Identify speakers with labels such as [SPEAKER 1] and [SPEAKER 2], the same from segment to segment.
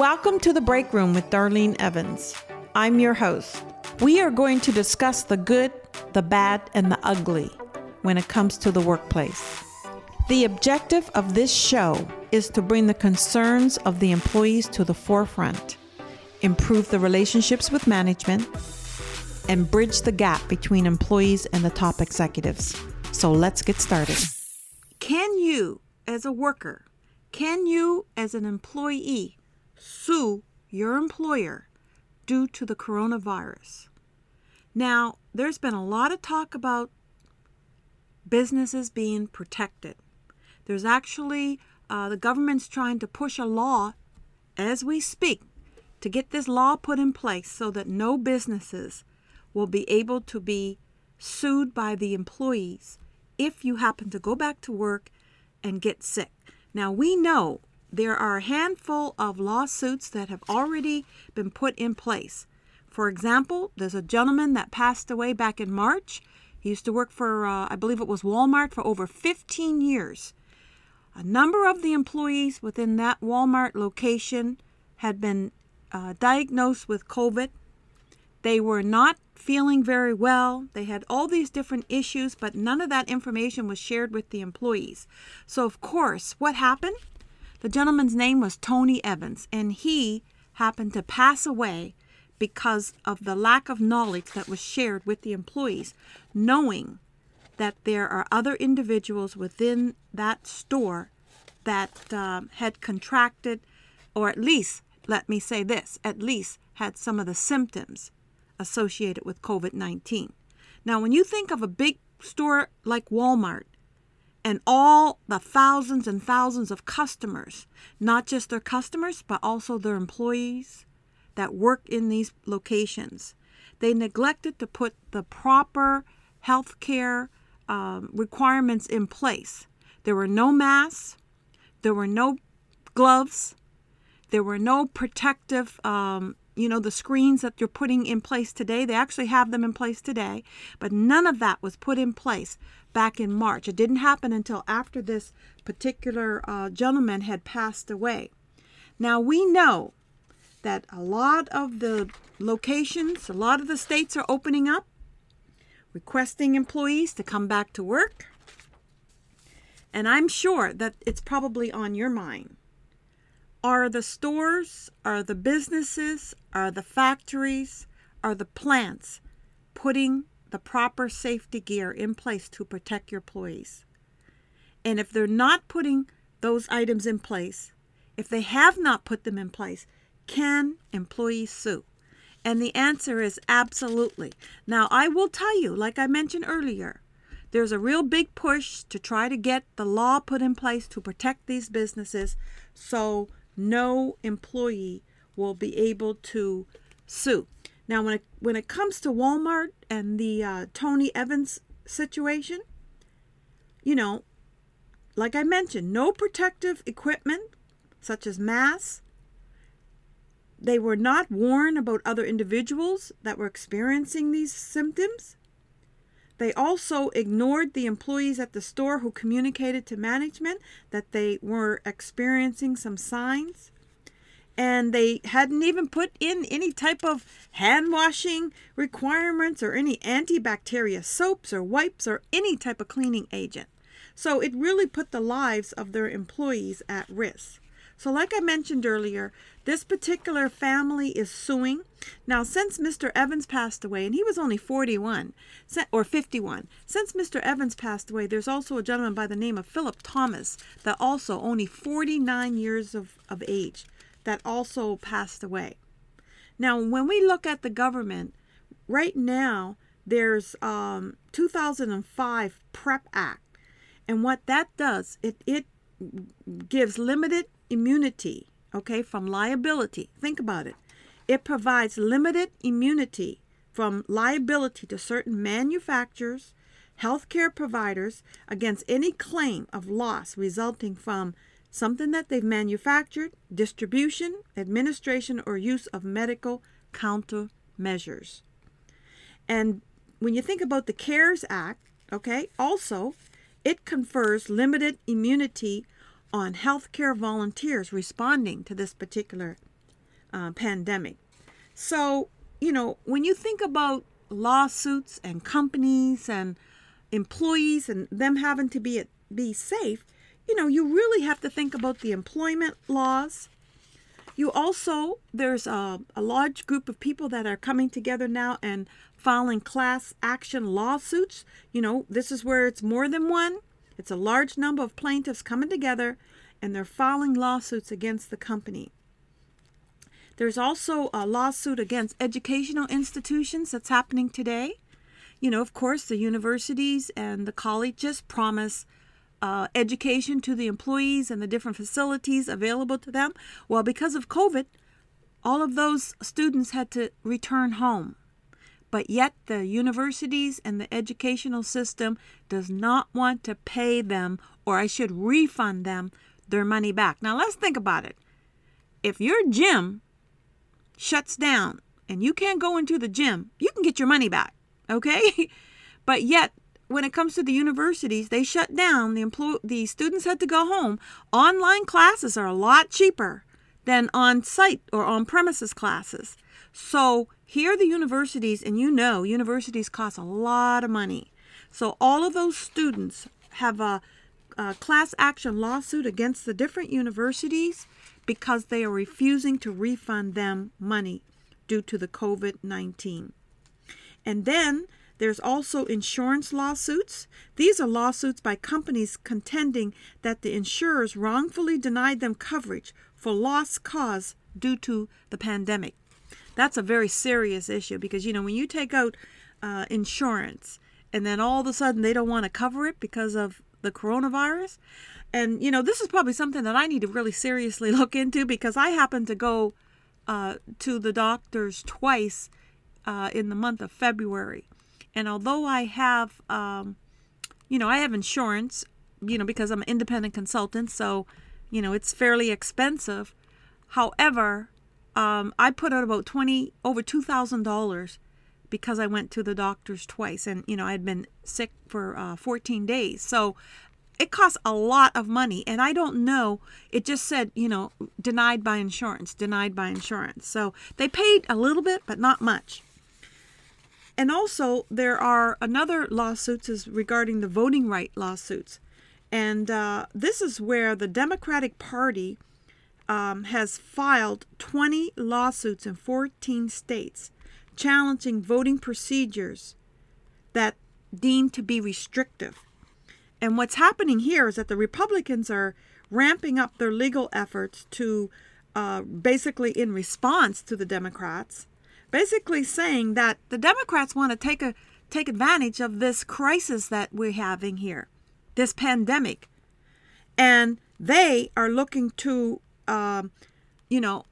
[SPEAKER 1] Welcome to the break room with Darlene Evans. I'm your host. We are going to discuss the good, the bad, and the ugly when it comes to the workplace. The objective of this show is to bring the concerns of the employees to the forefront, improve the relationships with management, and bridge the gap between employees and the top executives. So let's get started. Can you, as a worker, can you, as an employee, sue your employer due to the coronavirus? Now, there's been a lot of talk about businesses being protected. There's actually, uh, the government's trying to push a law as we speak to get this law put in place so that no businesses will be able to be sued by the employees if you happen to go back to work and get sick. Now, we know there are a handful of lawsuits that have already been put in place. For example, there's a gentleman that passed away back in March. He used to work for, uh, I believe it was Walmart, for over 15 years. A number of the employees within that Walmart location had been uh, diagnosed with COVID. They were not feeling very well. They had all these different issues, but none of that information was shared with the employees. So, of course, what happened? The gentleman's name was Tony Evans, and he happened to pass away because of the lack of knowledge that was shared with the employees, knowing that there are other individuals within that store that um, had contracted, or at least, let me say this, at least had some of the symptoms associated with COVID 19. Now, when you think of a big store like Walmart, and all the thousands and thousands of customers, not just their customers, but also their employees that work in these locations. They neglected to put the proper health care um, requirements in place. There were no masks, there were no gloves, there were no protective, um, you know, the screens that you're putting in place today. They actually have them in place today, but none of that was put in place back in March. It didn't happen until after this particular uh, gentleman had passed away. Now we know that a lot of the locations, a lot of the states are opening up, requesting employees to come back to work. And I'm sure that it's probably on your mind. Are the stores, are the businesses, are the factories, are the plants putting the proper safety gear in place to protect your employees. And if they're not putting those items in place, if they have not put them in place, can employees sue? And the answer is absolutely. Now, I will tell you, like I mentioned earlier, there's a real big push to try to get the law put in place to protect these businesses so no employee will be able to sue. Now, when it, when it comes to Walmart and the uh, Tony Evans situation, you know, like I mentioned, no protective equipment such as masks. They were not warned about other individuals that were experiencing these symptoms. They also ignored the employees at the store who communicated to management that they were experiencing some signs and they hadn't even put in any type of hand washing requirements or any antibacterial soaps or wipes or any type of cleaning agent. So it really put the lives of their employees at risk. So, like I mentioned earlier, this particular family is suing. Now, since Mr. Evans passed away, and he was only 41 or 51, since Mr. Evans passed away, there's also a gentleman by the name of Philip Thomas that also only 49 years of, of age that also passed away. Now, when we look at the government, right now there's um, 2005 PREP Act, and what that does, it it gives limited immunity, okay, from liability. Think about it. It provides limited immunity from liability to certain manufacturers, healthcare providers against any claim of loss resulting from something that they've manufactured, distribution, administration, or use of medical countermeasures. And when you think about the CARES Act, okay, also it confers limited immunity on healthcare volunteers responding to this particular uh, pandemic. So, you know, when you think about lawsuits and companies and employees and them having to be be safe, you know, you really have to think about the employment laws. You also, there's a, a large group of people that are coming together now and filing class action lawsuits. You know, this is where it's more than one. It's a large number of plaintiffs coming together and they're filing lawsuits against the company. There's also a lawsuit against educational institutions that's happening today. You know, of course, the universities and the colleges promise uh, education to the employees and the different facilities available to them. Well, because of COVID, all of those students had to return home. But yet, the universities and the educational system does not want to pay them, or I should refund them, their money back. Now, let's think about it. If your gym shuts down and you can't go into the gym, you can get your money back, okay? but yet, when it comes to the universities, they shut down. The employ- the students had to go home. Online classes are a lot cheaper than on site or on premises classes. So here are the universities, and you know universities cost a lot of money. So all of those students have a, a class action lawsuit against the different universities because they are refusing to refund them money due to the COVID 19. And then there's also insurance lawsuits. These are lawsuits by companies contending that the insurers wrongfully denied them coverage for loss caused due to the pandemic. That's a very serious issue because, you know, when you take out uh, insurance and then all of a sudden they don't want to cover it because of the coronavirus, and, you know, this is probably something that I need to really seriously look into because I happen to go uh, to the doctors twice uh, in the month of February. And although I have, um, you know, I have insurance, you know, because I'm an independent consultant, so, you know, it's fairly expensive. However, um, I put out about 20, over $2,000 because I went to the doctors twice and, you know, I had been sick for uh, 14 days. So it costs a lot of money. And I don't know, it just said, you know, denied by insurance, denied by insurance. So they paid a little bit, but not much. And also, there are another lawsuits is regarding the voting right lawsuits, and uh, this is where the Democratic Party um, has filed 20 lawsuits in 14 states challenging voting procedures that deemed to be restrictive. And what's happening here is that the Republicans are ramping up their legal efforts to uh, basically in response to the Democrats basically saying that the Democrats want to take a take advantage of this crisis that we're having here, this pandemic, and they are looking to, um, you know,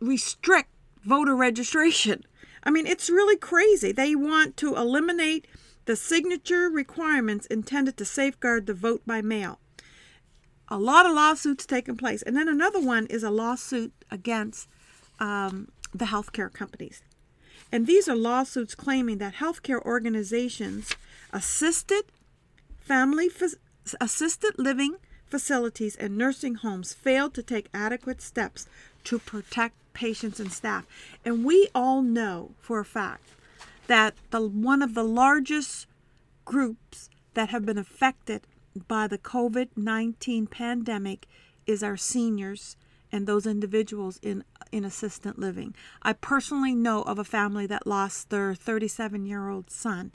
[SPEAKER 1] restrict voter registration. I mean, it's really crazy. They want to eliminate the signature requirements intended to safeguard the vote by mail. A lot of lawsuits taking place. And then another one is a lawsuit against um, the healthcare companies. And these are lawsuits claiming that healthcare organizations, assisted family assisted living facilities and nursing homes failed to take adequate steps to protect patients and staff. And we all know for a fact that the one of the largest groups that have been affected by the COVID-19 pandemic is our seniors and those individuals in in assistant living. I personally know of a family that lost their 37 year old son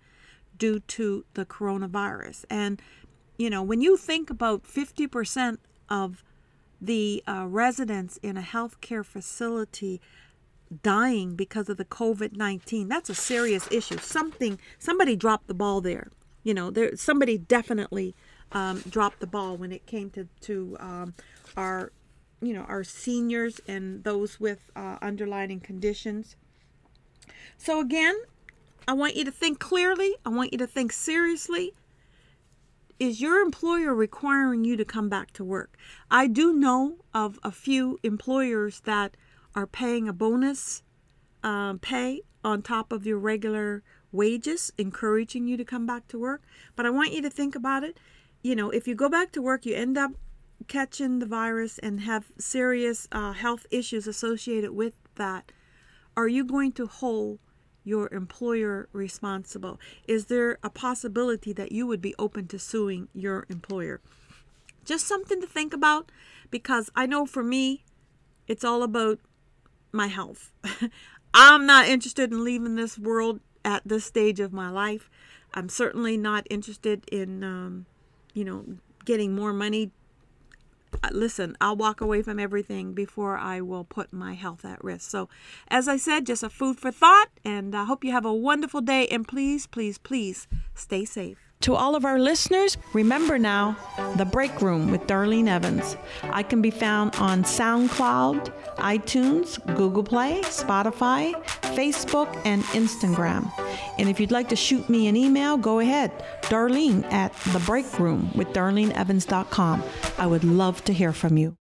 [SPEAKER 1] due to the coronavirus. And, you know, when you think about 50% of the uh, residents in a healthcare facility dying because of the COVID 19, that's a serious issue. Something, somebody dropped the ball there. You know, there somebody definitely um, dropped the ball when it came to, to um, our you know, our seniors and those with uh, underlying conditions. So, again, I want you to think clearly. I want you to think seriously. Is your employer requiring you to come back to work? I do know of a few employers that are paying a bonus um, pay on top of your regular wages, encouraging you to come back to work. But I want you to think about it. You know, if you go back to work, you end up catching the virus and have serious uh, health issues associated with that, are you going to hold your employer responsible? Is there a possibility that you would be open to suing your employer? Just something to think about because I know for me, it's all about my health. I'm not interested in leaving this world at this stage of my life. I'm certainly not interested in, um, you know, getting more money. Listen, I'll walk away from everything before I will put my health at risk. So, as I said, just a food for thought, and I hope you have a wonderful day. And please, please, please stay safe. To all of our listeners, remember now the break room with Darlene Evans. I can be found on SoundCloud, iTunes, Google Play, Spotify, Facebook, and Instagram. And if you'd like to shoot me an email, go ahead. Darlene at the break room with darleneevans.com. I would love to hear from you.